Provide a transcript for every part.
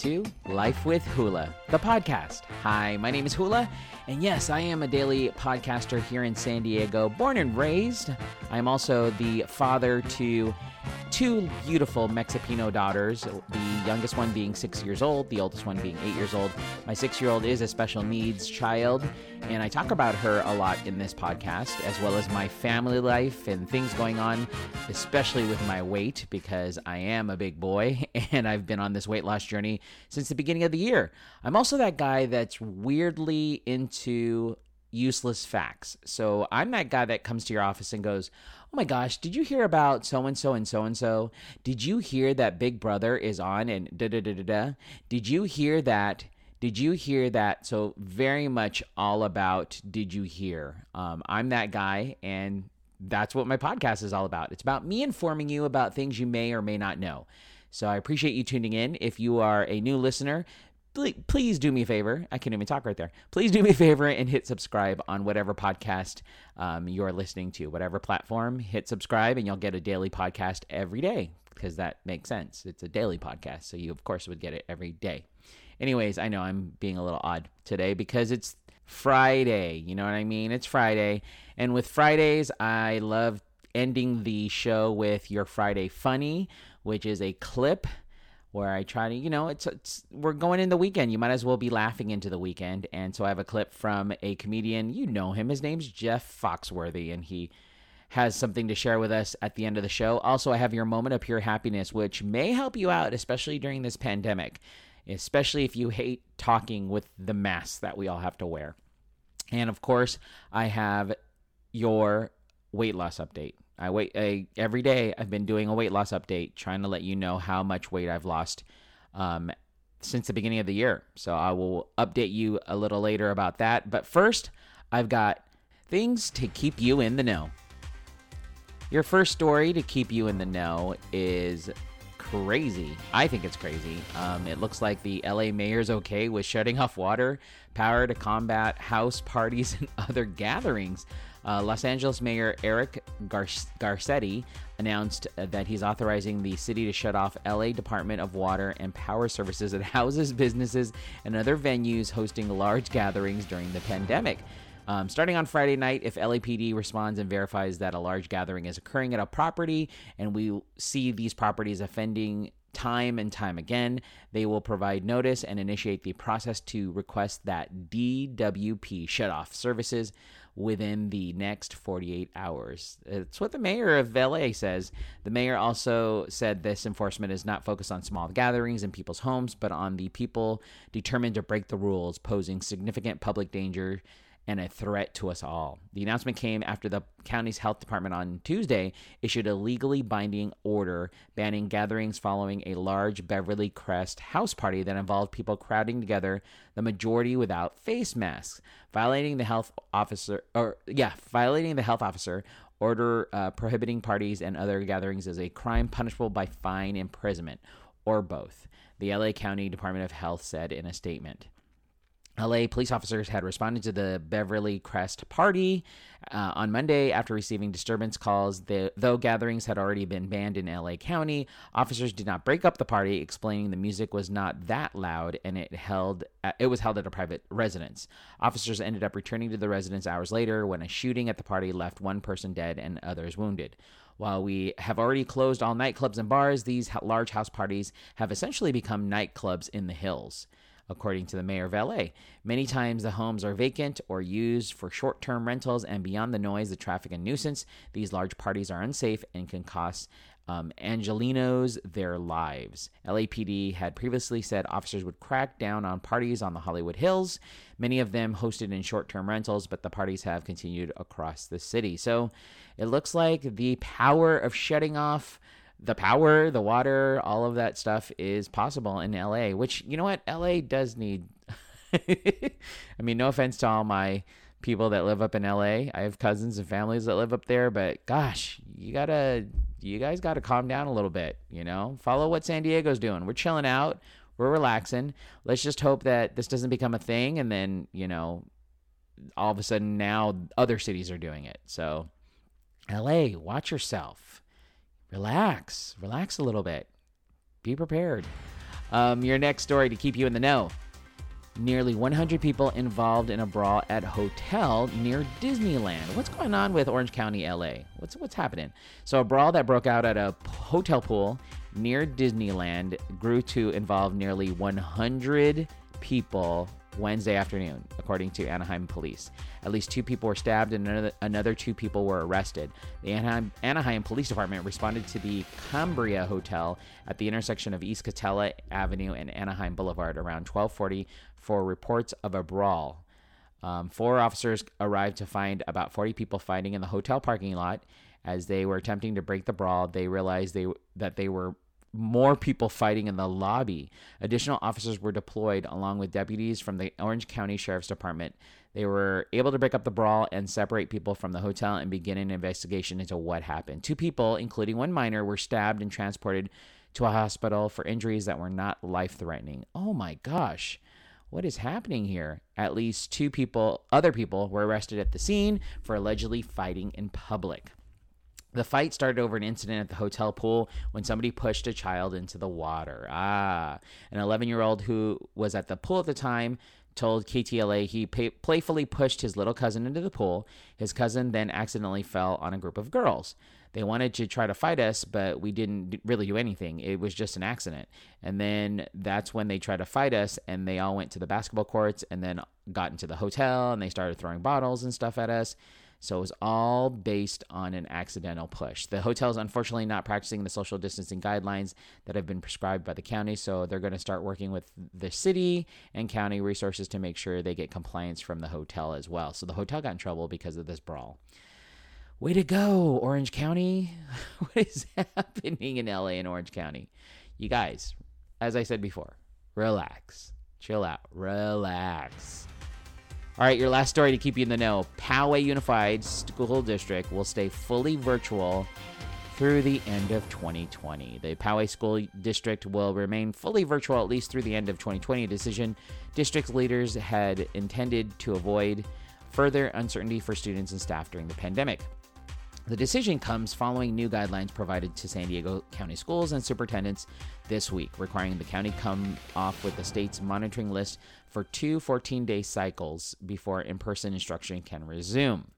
to Life with Hula, the podcast. Hi, my name is Hula, and yes, I am a daily podcaster here in San Diego, born and raised. I am also the father to two beautiful Mexipino daughters, the youngest one being six years old, the oldest one being eight years old. My six year old is a special needs child, and I talk about her a lot in this podcast, as well as my family life and things going on, especially with my weight, because I am a big boy and I've been on this weight loss journey since the beginning of the year. I'm also that guy that's weirdly into useless facts. So I'm that guy that comes to your office and goes, Oh my gosh, did you hear about so and so and so and so? Did you hear that Big Brother is on and da da da da da? Did you hear that? Did you hear that? So, very much all about did you hear? Um, I'm that guy, and that's what my podcast is all about. It's about me informing you about things you may or may not know. So, I appreciate you tuning in. If you are a new listener, please do me a favor. I can't even talk right there. Please do me a favor and hit subscribe on whatever podcast um, you're listening to, whatever platform. Hit subscribe, and you'll get a daily podcast every day because that makes sense. It's a daily podcast, so you of course would get it every day. Anyways, I know I'm being a little odd today because it's Friday. You know what I mean? It's Friday, and with Fridays, I love ending the show with your Friday funny, which is a clip where I try to, you know, it's, it's we're going in the weekend. You might as well be laughing into the weekend. And so I have a clip from a comedian. You know him. His name's Jeff Foxworthy, and he has something to share with us at the end of the show. Also, I have your moment of pure happiness, which may help you out, especially during this pandemic, especially if you hate talking with the masks that we all have to wear. And of course, I have your weight loss update. I wait I, every day. I've been doing a weight loss update, trying to let you know how much weight I've lost um, since the beginning of the year. So I will update you a little later about that. But first, I've got things to keep you in the know. Your first story to keep you in the know is crazy. I think it's crazy. Um, it looks like the LA mayor's okay with shutting off water power to combat house parties and other gatherings. Uh, Los Angeles Mayor Eric Gar- Garcetti announced that he's authorizing the city to shut off LA Department of Water and Power Services that houses businesses and other venues hosting large gatherings during the pandemic. Um, starting on Friday night, if LAPD responds and verifies that a large gathering is occurring at a property and we see these properties offending time and time again, they will provide notice and initiate the process to request that DWP shut off services within the next 48 hours. It's what the mayor of LA says. The mayor also said this enforcement is not focused on small gatherings in people's homes, but on the people determined to break the rules, posing significant public danger and a threat to us all. The announcement came after the county's health department on Tuesday issued a legally binding order banning gatherings following a large Beverly Crest house party that involved people crowding together, the majority without face masks, violating the health officer or yeah, violating the health officer order uh, prohibiting parties and other gatherings as a crime punishable by fine imprisonment or both. The LA County Department of Health said in a statement. LA police officers had responded to the Beverly Crest party uh, on Monday after receiving disturbance calls. The, though gatherings had already been banned in LA County, officers did not break up the party, explaining the music was not that loud and it held uh, it was held at a private residence. Officers ended up returning to the residence hours later when a shooting at the party left one person dead and others wounded. While we have already closed all nightclubs and bars, these large house parties have essentially become nightclubs in the hills according to the mayor of LA. Many times the homes are vacant or used for short term rentals, and beyond the noise, the traffic, and nuisance, these large parties are unsafe and can cost um, Angelenos their lives. LAPD had previously said officers would crack down on parties on the Hollywood Hills, many of them hosted in short term rentals, but the parties have continued across the city. So it looks like the power of shutting off the power, the water, all of that stuff is possible in LA, which, you know what? LA does need. I mean, no offense to all my people that live up in LA. I have cousins and families that live up there, but gosh, you gotta, you guys gotta calm down a little bit, you know? Follow what San Diego's doing. We're chilling out, we're relaxing. Let's just hope that this doesn't become a thing and then, you know, all of a sudden now other cities are doing it. So, LA, watch yourself relax, relax a little bit. Be prepared. Um, your next story to keep you in the know. Nearly 100 people involved in a brawl at hotel near Disneyland. What's going on with Orange County, LA? What's what's happening? So a brawl that broke out at a hotel pool near Disneyland grew to involve nearly 100 people Wednesday afternoon, according to Anaheim police. At least two people were stabbed and another, another two people were arrested. The Anaheim, Anaheim Police Department responded to the Cambria Hotel at the intersection of East Katella Avenue and Anaheim Boulevard around 1240 for reports of a brawl. Um, four officers arrived to find about 40 people fighting in the hotel parking lot. As they were attempting to break the brawl, they realized they that they were more people fighting in the lobby. Additional officers were deployed along with deputies from the Orange County Sheriff's Department. They were able to break up the brawl and separate people from the hotel and begin an investigation into what happened. Two people, including one minor, were stabbed and transported to a hospital for injuries that were not life threatening. Oh my gosh. What is happening here? At least two people, other people, were arrested at the scene for allegedly fighting in public. The fight started over an incident at the hotel pool when somebody pushed a child into the water. Ah, an 11 year old who was at the pool at the time told KTLA he pay- playfully pushed his little cousin into the pool. His cousin then accidentally fell on a group of girls. They wanted to try to fight us, but we didn't really do anything. It was just an accident. And then that's when they tried to fight us, and they all went to the basketball courts and then got into the hotel and they started throwing bottles and stuff at us. So it was all based on an accidental push. The hotel is unfortunately not practicing the social distancing guidelines that have been prescribed by the county, so they're going to start working with the city and county resources to make sure they get compliance from the hotel as well. So the hotel got in trouble because of this brawl. Way to go, Orange County. what is happening in LA and Orange County? You guys, as I said before, relax, chill out, relax. All right, your last story to keep you in the know Poway Unified School District will stay fully virtual through the end of 2020. The Poway School District will remain fully virtual at least through the end of 2020, a decision district leaders had intended to avoid further uncertainty for students and staff during the pandemic. The decision comes following new guidelines provided to San Diego County schools and superintendents this week, requiring the county come off with the state's monitoring list for two 14 day cycles before in person instruction can resume.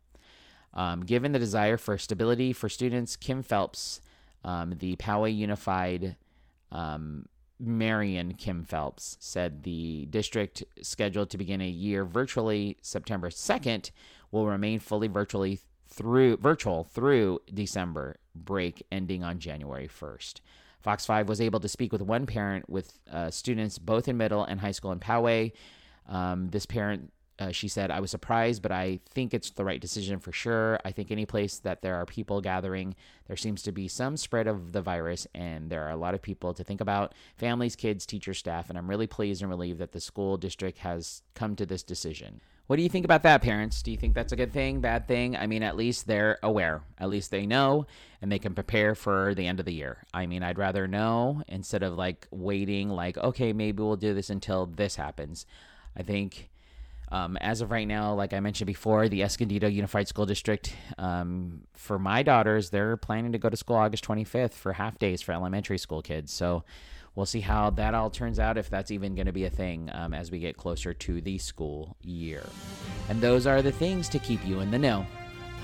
Um, given the desire for stability for students, Kim Phelps, um, the Poway Unified um, Marian Kim Phelps, said the district scheduled to begin a year virtually September 2nd will remain fully virtually through virtual through December break ending on January 1st. Fox 5 was able to speak with one parent with uh, students both in middle and high school in Poway. Um, this parent, uh, she said, I was surprised, but I think it's the right decision for sure. I think any place that there are people gathering, there seems to be some spread of the virus, and there are a lot of people to think about families, kids, teachers, staff. And I'm really pleased and relieved that the school district has come to this decision. What do you think about that, parents? Do you think that's a good thing, bad thing? I mean, at least they're aware. At least they know and they can prepare for the end of the year. I mean, I'd rather know instead of like waiting, like, okay, maybe we'll do this until this happens. I think um, as of right now, like I mentioned before, the Escondido Unified School District, um, for my daughters, they're planning to go to school August 25th for half days for elementary school kids. So, we'll see how that all turns out if that's even going to be a thing um, as we get closer to the school year. And those are the things to keep you in the know.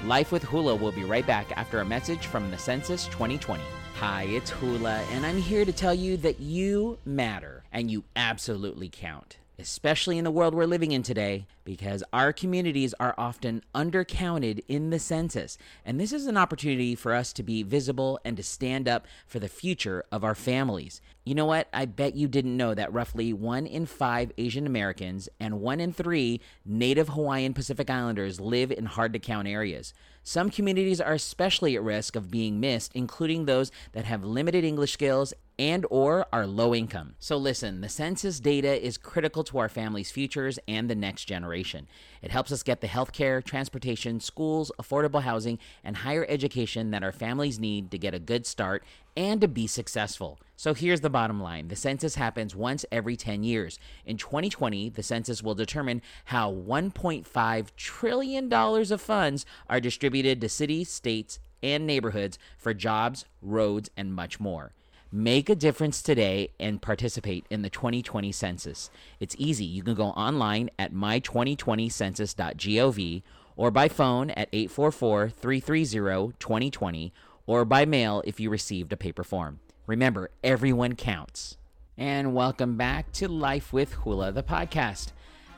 Life with Hula will be right back after a message from the Census 2020. Hi, it's Hula, and I'm here to tell you that you matter and you absolutely count especially in the world we're living in today, because our communities are often undercounted in the census. And this is an opportunity for us to be visible and to stand up for the future of our families. You know what? I bet you didn't know that roughly one in five Asian Americans and one in three Native Hawaiian Pacific Islanders live in hard to count areas. Some communities are especially at risk of being missed, including those that have limited English skills and or are low income. So listen, the census data is critical to our families' futures and the next generation. It helps us get the healthcare, transportation, schools, affordable housing, and higher education that our families need to get a good start and to be successful. So here's the bottom line the census happens once every 10 years. In 2020, the census will determine how $1.5 trillion of funds are distributed to cities, states, and neighborhoods for jobs, roads, and much more. Make a difference today and participate in the 2020 census. It's easy. You can go online at my2020census.gov or by phone at 844 330 2020 or by mail if you received a paper form. Remember, everyone counts. And welcome back to Life with Hula, the podcast.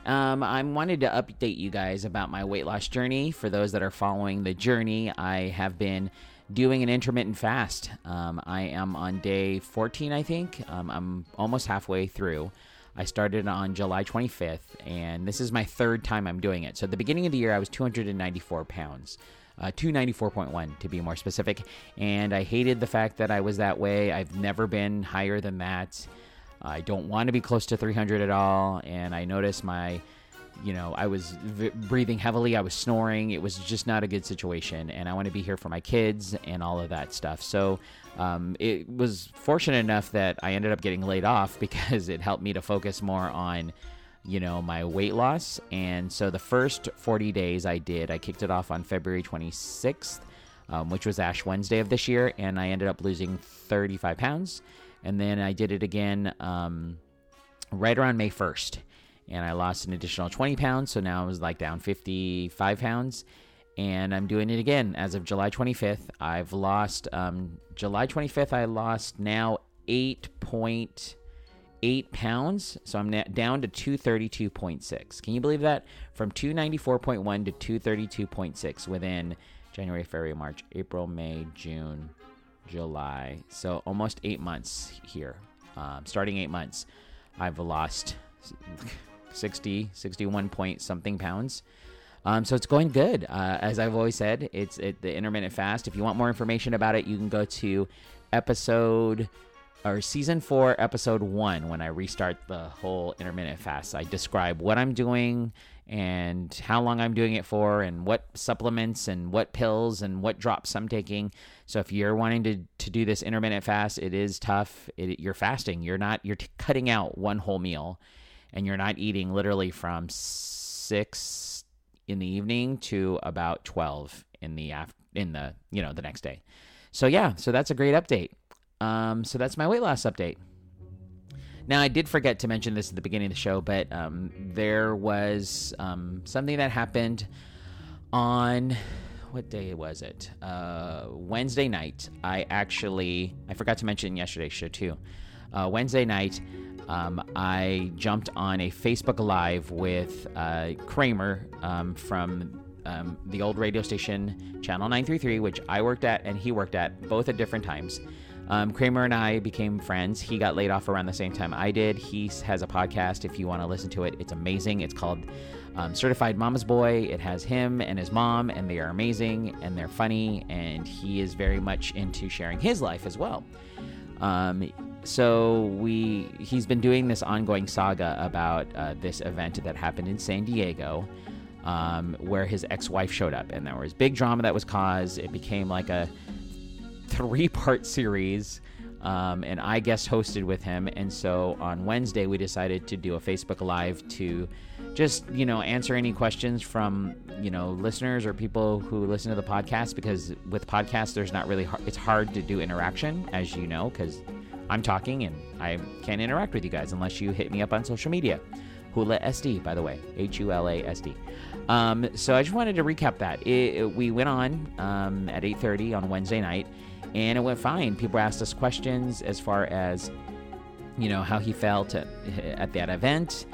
Um, I wanted to update you guys about my weight loss journey. For those that are following the journey, I have been doing an intermittent fast. Um, I am on day 14, I think. Um, I'm almost halfway through. I started on July 25th, and this is my third time I'm doing it. So at the beginning of the year, I was 294 pounds. Uh, 294.1 to be more specific. And I hated the fact that I was that way. I've never been higher than that. I don't want to be close to 300 at all. And I noticed my, you know, I was v- breathing heavily. I was snoring. It was just not a good situation. And I want to be here for my kids and all of that stuff. So um, it was fortunate enough that I ended up getting laid off because it helped me to focus more on you know my weight loss and so the first 40 days i did i kicked it off on february 26th um, which was ash wednesday of this year and i ended up losing 35 pounds and then I did it again um, right around May 1st. And I lost an additional 20 pounds. So now I was like down 55 pounds. And I'm doing it again as of July 25th. I've lost, um, July 25th, I lost now 8.8 pounds. So I'm down to 232.6. Can you believe that? From 294.1 to 232.6 within January, February, March, April, May, June, July. So almost eight months here. Um, starting eight months, I've lost 60, 61 point something pounds. Um, so it's going good. Uh, as I've always said, it's it, the intermittent fast. If you want more information about it, you can go to episode or season four, episode one, when I restart the whole intermittent fast. I describe what I'm doing and how long I'm doing it for, and what supplements and what pills and what drops I'm taking. So if you're wanting to, to do this intermittent fast, it is tough. It, you're fasting. You're not. You're t- cutting out one whole meal, and you're not eating literally from six in the evening to about twelve in the af- in the you know the next day. So yeah, so that's a great update. Um, so that's my weight loss update. Now, I did forget to mention this at the beginning of the show, but um, there was um, something that happened on what day was it? Uh, Wednesday night. I actually I forgot to mention yesterday's show too. Uh, Wednesday night, um, I jumped on a Facebook Live with uh, Kramer um, from um, the old radio station Channel 933, which I worked at and he worked at, both at different times. Um, Kramer and I became friends. He got laid off around the same time I did. He has a podcast. If you want to listen to it, it's amazing. It's called um, Certified Mama's Boy. It has him and his mom, and they are amazing and they're funny. And he is very much into sharing his life as well. Um, so we he's been doing this ongoing saga about uh, this event that happened in San Diego. Um, where his ex-wife showed up and there was big drama that was caused it became like a three part series. Um, and I guest hosted with him. And so on Wednesday, we decided to do a Facebook Live to just, you know, answer any questions from, you know, listeners or people who listen to the podcast. Because with podcasts, there's not really, hard, it's hard to do interaction, as you know, because I'm talking and I can't interact with you guys unless you hit me up on social media. Hula SD, by the way, H U L A S D. Um, so I just wanted to recap that. It, it, we went on um, at 8:30 on Wednesday night, and it went fine. People asked us questions as far as, you know, how he felt at, at that event,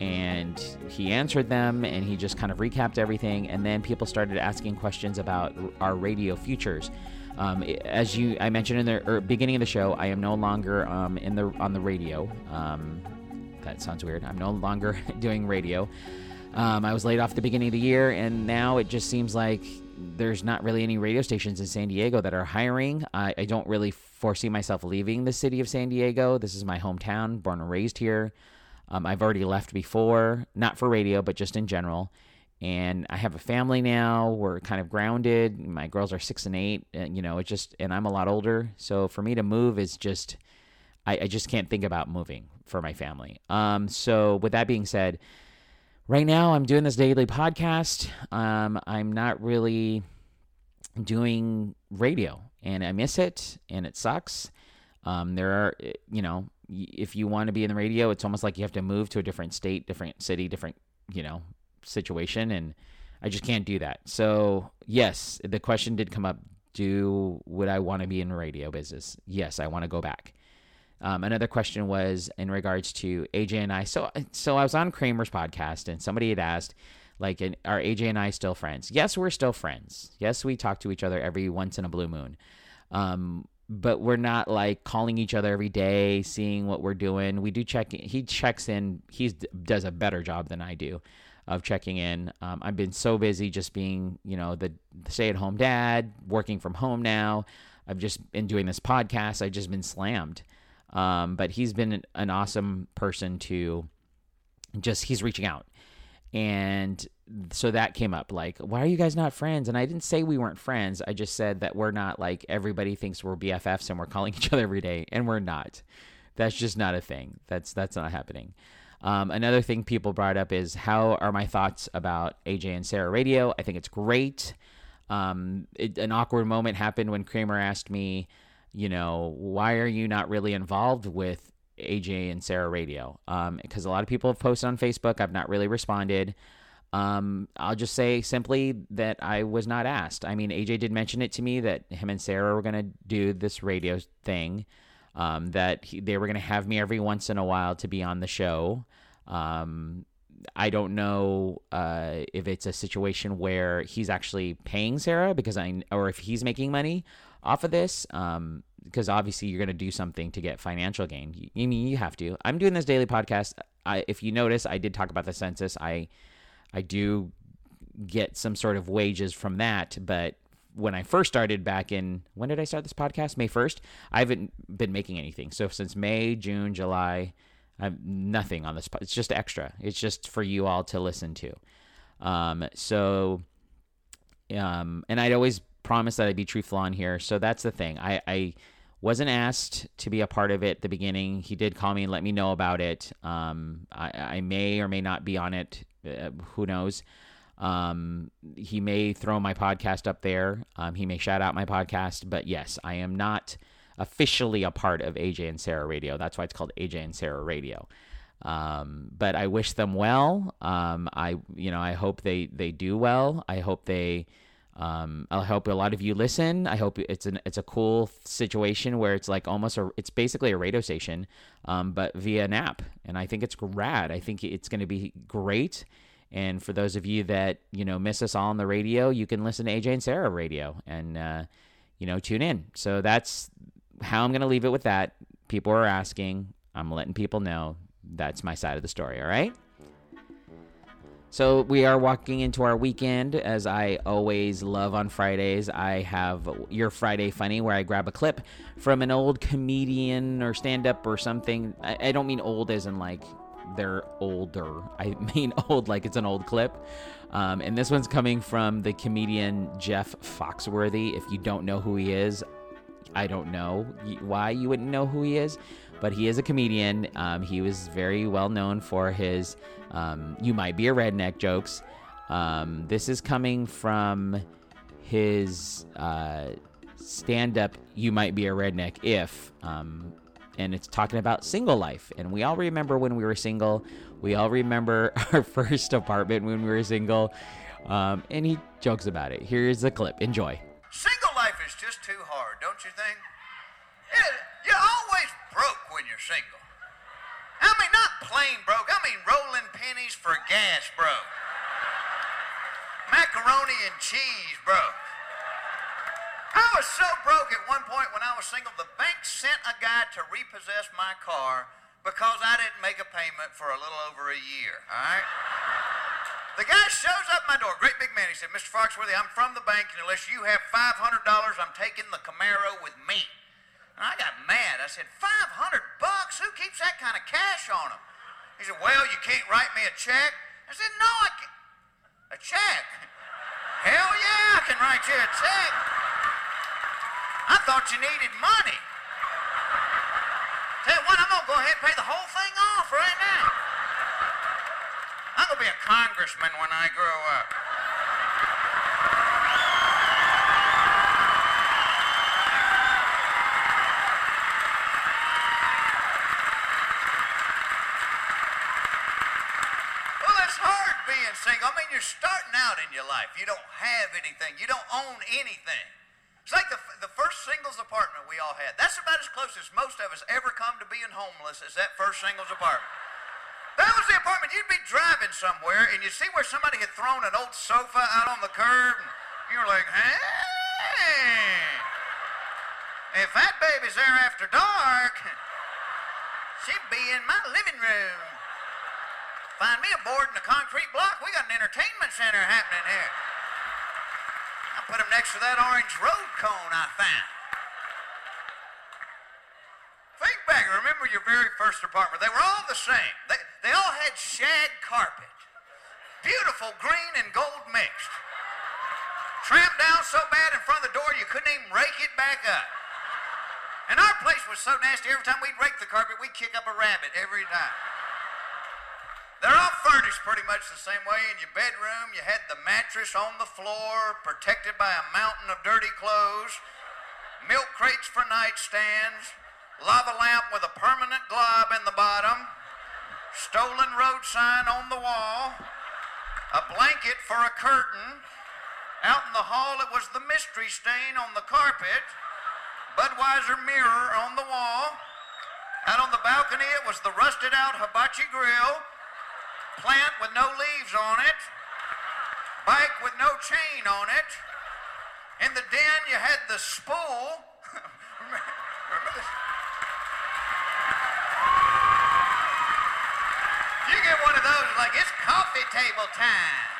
and he answered them, and he just kind of recapped everything. And then people started asking questions about our radio futures. Um, as you, I mentioned in the er, beginning of the show, I am no longer um, in the on the radio. Um, that sounds weird. I'm no longer doing radio. Um, I was laid off at the beginning of the year, and now it just seems like there's not really any radio stations in San Diego that are hiring. I, I, don't really foresee myself leaving the city of San Diego. This is my hometown, born and raised here. Um, I've already left before, not for radio, but just in general. And I have a family now. We're kind of grounded. My girls are six and eight. And, you know, it just, and I'm a lot older. So for me to move is just, I, I just can't think about moving for my family. Um, so with that being said, right now I'm doing this daily podcast. Um, I'm not really doing radio and I miss it and it sucks. Um, there are, eh, you know, if you want to be in the radio, it's almost like you have to move to a different state, different city, different, you know, situation. And I just can't do that. So, yes, the question did come up do would I want to be in radio business? Yes, I want to go back. Um, another question was in regards to AJ and I. So, so I was on Kramer's podcast, and somebody had asked, like, are AJ and I still friends? Yes, we're still friends. Yes, we talk to each other every once in a blue moon. Um, but we're not like calling each other every day, seeing what we're doing. We do check. He checks in. He does a better job than I do of checking in. Um, I've been so busy just being, you know, the, the stay-at-home dad, working from home now. I've just been doing this podcast. I've just been slammed. Um, but he's been an awesome person to just. He's reaching out, and so that came up like why are you guys not friends and i didn't say we weren't friends i just said that we're not like everybody thinks we're bffs and we're calling each other every day and we're not that's just not a thing that's that's not happening um, another thing people brought up is how are my thoughts about aj and sarah radio? I think it's great. Um, it, an awkward moment happened when kramer asked me you know why are you not really involved with aj and sarah radio? Because um, a lot of people have posted on facebook. I've not really responded. Um, I'll just say simply that I was not asked. I mean, AJ did mention it to me that him and Sarah were going to do this radio thing, um, that he, they were going to have me every once in a while to be on the show. Um, I don't know uh, if it's a situation where he's actually paying Sarah because I, or if he's making money off of this. Um, because obviously you're going to do something to get financial gain. You, you mean you have to. I'm doing this daily podcast. I, if you notice, I did talk about the census. I I do get some sort of wages from that, but when I first started back in when did I start this podcast? May 1st. I haven't been making anything. So since May, June, July, I've nothing on this. It's just extra. It's just for you all to listen to. Um, so, um, and I'd always promised that I'd be truthful on here. So that's the thing. I, I wasn't asked to be a part of it at the beginning. He did call me and let me know about it. Um, I, I may or may not be on it uh, who knows? Um, he may throw my podcast up there. Um, he may shout out my podcast. But yes, I am not officially a part of AJ and Sarah Radio. That's why it's called AJ and Sarah Radio. Um, but I wish them well. Um, I, you know, I hope they they do well. I hope they. Um, I hope a lot of you listen. I hope it's an it's a cool situation where it's like almost a it's basically a radio station, um, but via an app, and I think it's rad. I think it's going to be great. And for those of you that you know miss us all on the radio, you can listen to AJ and Sarah radio and uh, you know tune in. So that's how I'm going to leave it with that. People are asking. I'm letting people know that's my side of the story. All right. So we are walking into our weekend, as I always love on Fridays. I have your Friday Funny, where I grab a clip from an old comedian or stand-up or something. I, I don't mean old as in like they're older. I mean old like it's an old clip. Um, and this one's coming from the comedian Jeff Foxworthy. If you don't know who he is, I don't know why you wouldn't know who he is, but he is a comedian. Um, he was very well known for his um, "You Might Be a Redneck" jokes. Um, this is coming from his uh, stand-up "You Might Be a Redneck If," um, and it's talking about single life. And we all remember when we were single. We all remember our first apartment when we were single. Um, and he jokes about it. Here's the clip. Enjoy. Single life is just too hard, don't you think? It, you're always broke when you're single. I mean, not plain broke. I mean, rolling pennies for gas broke. Macaroni and cheese broke. I was so broke at one point when I was single, the bank sent a guy to repossess my car because I didn't make a payment for a little over a year, all right? The guy shows up my door, great big man. He said, Mr. Foxworthy, I'm from the bank, and unless you have $500, I'm taking the Camaro with me. I got mad. I said, 500 bucks? Who keeps that kind of cash on him? He said, well, you can't write me a check? I said, no, I can't. A check? Hell yeah, I can write you a check. I thought you needed money. Tell you what, I'm going to go ahead and pay the whole thing off right now. I'm going to be a congressman when I grow up. being single. I mean, you're starting out in your life. You don't have anything. You don't own anything. It's like the, the first singles apartment we all had. That's about as close as most of us ever come to being homeless as that first singles apartment. That was the apartment. You'd be driving somewhere and you see where somebody had thrown an old sofa out on the curb. And you were like, hey, if that baby's there after dark, she'd be in my living room. Find me a board in a concrete block. We got an entertainment center happening here. I put him next to that orange road cone I found. Think back. Remember your very first apartment. They were all the same. They, they all had shag carpet. Beautiful green and gold mixed. Tramped down so bad in front of the door you couldn't even rake it back up. And our place was so nasty, every time we'd rake the carpet, we'd kick up a rabbit every time. They're all furnished pretty much the same way. In your bedroom, you had the mattress on the floor, protected by a mountain of dirty clothes, milk crates for nightstands, lava lamp with a permanent glob in the bottom, stolen road sign on the wall, a blanket for a curtain. Out in the hall, it was the mystery stain on the carpet, Budweiser mirror on the wall. Out on the balcony, it was the rusted out hibachi grill plant with no leaves on it, bike with no chain on it. In the den, you had the spool. remember, this? You get one of those like it's coffee table time.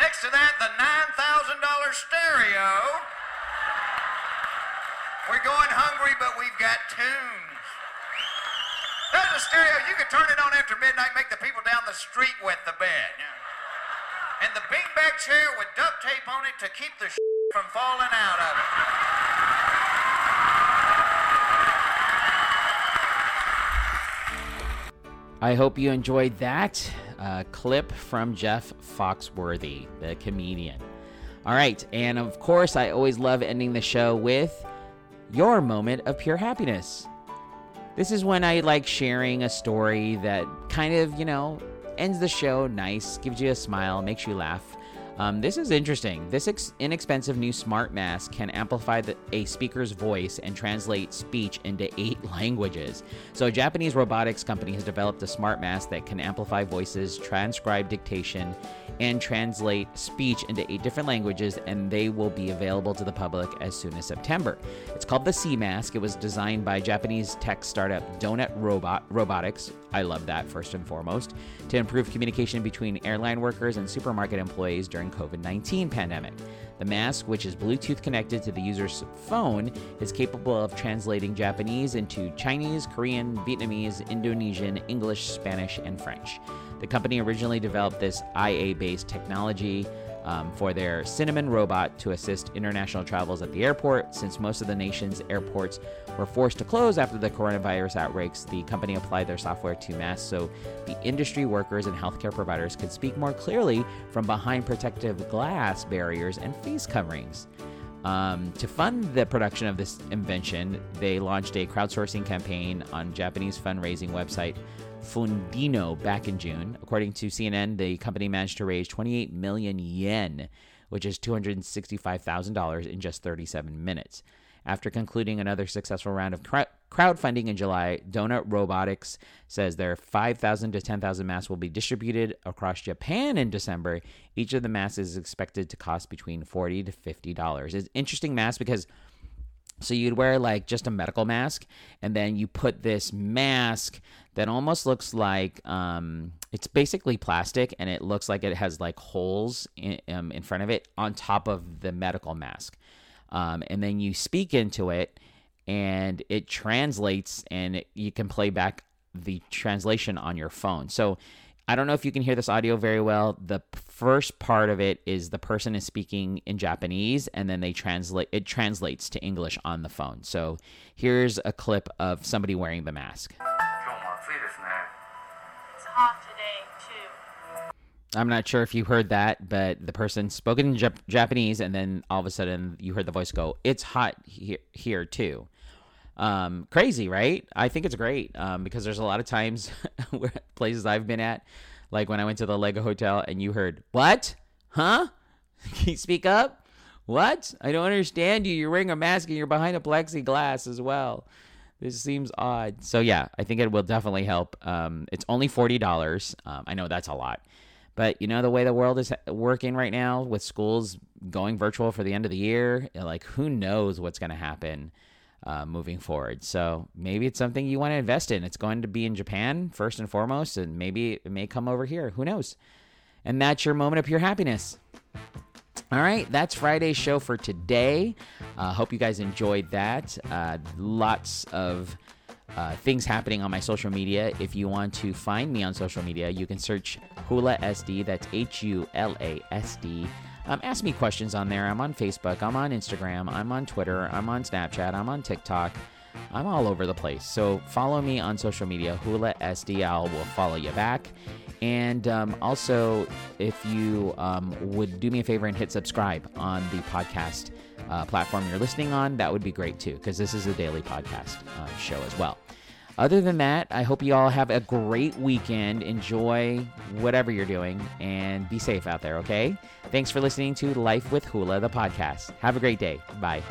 Next to that, the $9,000 stereo. We're going hungry, but we've got tunes. A stereo. You can turn it on after midnight, make the people down the street wet the bed. And the beanbag chair with duct tape on it to keep the from falling out of it. I hope you enjoyed that uh, clip from Jeff Foxworthy, the comedian. All right, and of course, I always love ending the show with your moment of pure happiness. This is when I like sharing a story that kind of, you know, ends the show nice, gives you a smile, makes you laugh. Um, this is interesting. This ex- inexpensive new smart mask can amplify the, a speaker's voice and translate speech into eight languages. So, a Japanese robotics company has developed a smart mask that can amplify voices, transcribe dictation, and translate speech into eight different languages, and they will be available to the public as soon as September. It's called the C Mask. It was designed by Japanese tech startup Donut Robot Robotics. I love that first and foremost to improve communication between airline workers and supermarket employees during COVID-19 pandemic. The mask, which is Bluetooth connected to the user's phone, is capable of translating Japanese into Chinese, Korean, Vietnamese, Indonesian, English, Spanish, and French. The company originally developed this IA based technology um, for their Cinnamon robot to assist international travels at the airport. Since most of the nation's airports were forced to close after the coronavirus outbreaks, the company applied their software to masks so the industry workers and healthcare providers could speak more clearly from behind protective glass barriers and face coverings. Um, to fund the production of this invention, they launched a crowdsourcing campaign on Japanese fundraising website Fundinno back in June. According to CNN, the company managed to raise 28 million yen, which is $265,000 in just 37 minutes. After concluding another successful round of crowdfunding in July, Donut Robotics says their 5,000 to 10,000 masks will be distributed across Japan in December. Each of the masks is expected to cost between 40 to $50. It's interesting mask because so you'd wear like just a medical mask, and then you put this mask that almost looks like um, it's basically plastic, and it looks like it has like holes in, um, in front of it on top of the medical mask. Um, and then you speak into it, and it translates, and it, you can play back the translation on your phone. So I don't know if you can hear this audio very well. The first part of it is the person is speaking in Japanese and then they translate it translates to English on the phone. So here's a clip of somebody wearing the mask. I'm not sure if you heard that, but the person spoke in Jap- Japanese and then all of a sudden you heard the voice go, "It's hot here here too." Um, crazy, right? I think it's great um, because there's a lot of times where places I've been at, like when I went to the Lego Hotel and you heard, What? Huh? Can you speak up? What? I don't understand you. You're wearing a mask and you're behind a plexiglass as well. This seems odd. So, yeah, I think it will definitely help. Um, it's only $40. Um, I know that's a lot. But you know, the way the world is working right now with schools going virtual for the end of the year, like who knows what's going to happen uh, moving forward. So maybe it's something you want to invest in. It's going to be in Japan first and foremost, and maybe it may come over here. Who knows? And that's your moment of pure happiness. All right, that's Friday's show for today. Uh, hope you guys enjoyed that. Uh, lots of uh, things happening on my social media. If you want to find me on social media, you can search Hula SD. That's H U L A S D. Um, ask me questions on there. I'm on Facebook. I'm on Instagram. I'm on Twitter. I'm on Snapchat. I'm on TikTok. I'm all over the place. So follow me on social media, Hula SDL will follow you back. And um, also, if you um, would do me a favor and hit subscribe on the podcast uh, platform you're listening on, that would be great too, because this is a daily podcast uh, show as well. Other than that, I hope you all have a great weekend. Enjoy whatever you're doing and be safe out there, okay? Thanks for listening to Life with Hula, the podcast. Have a great day. Bye.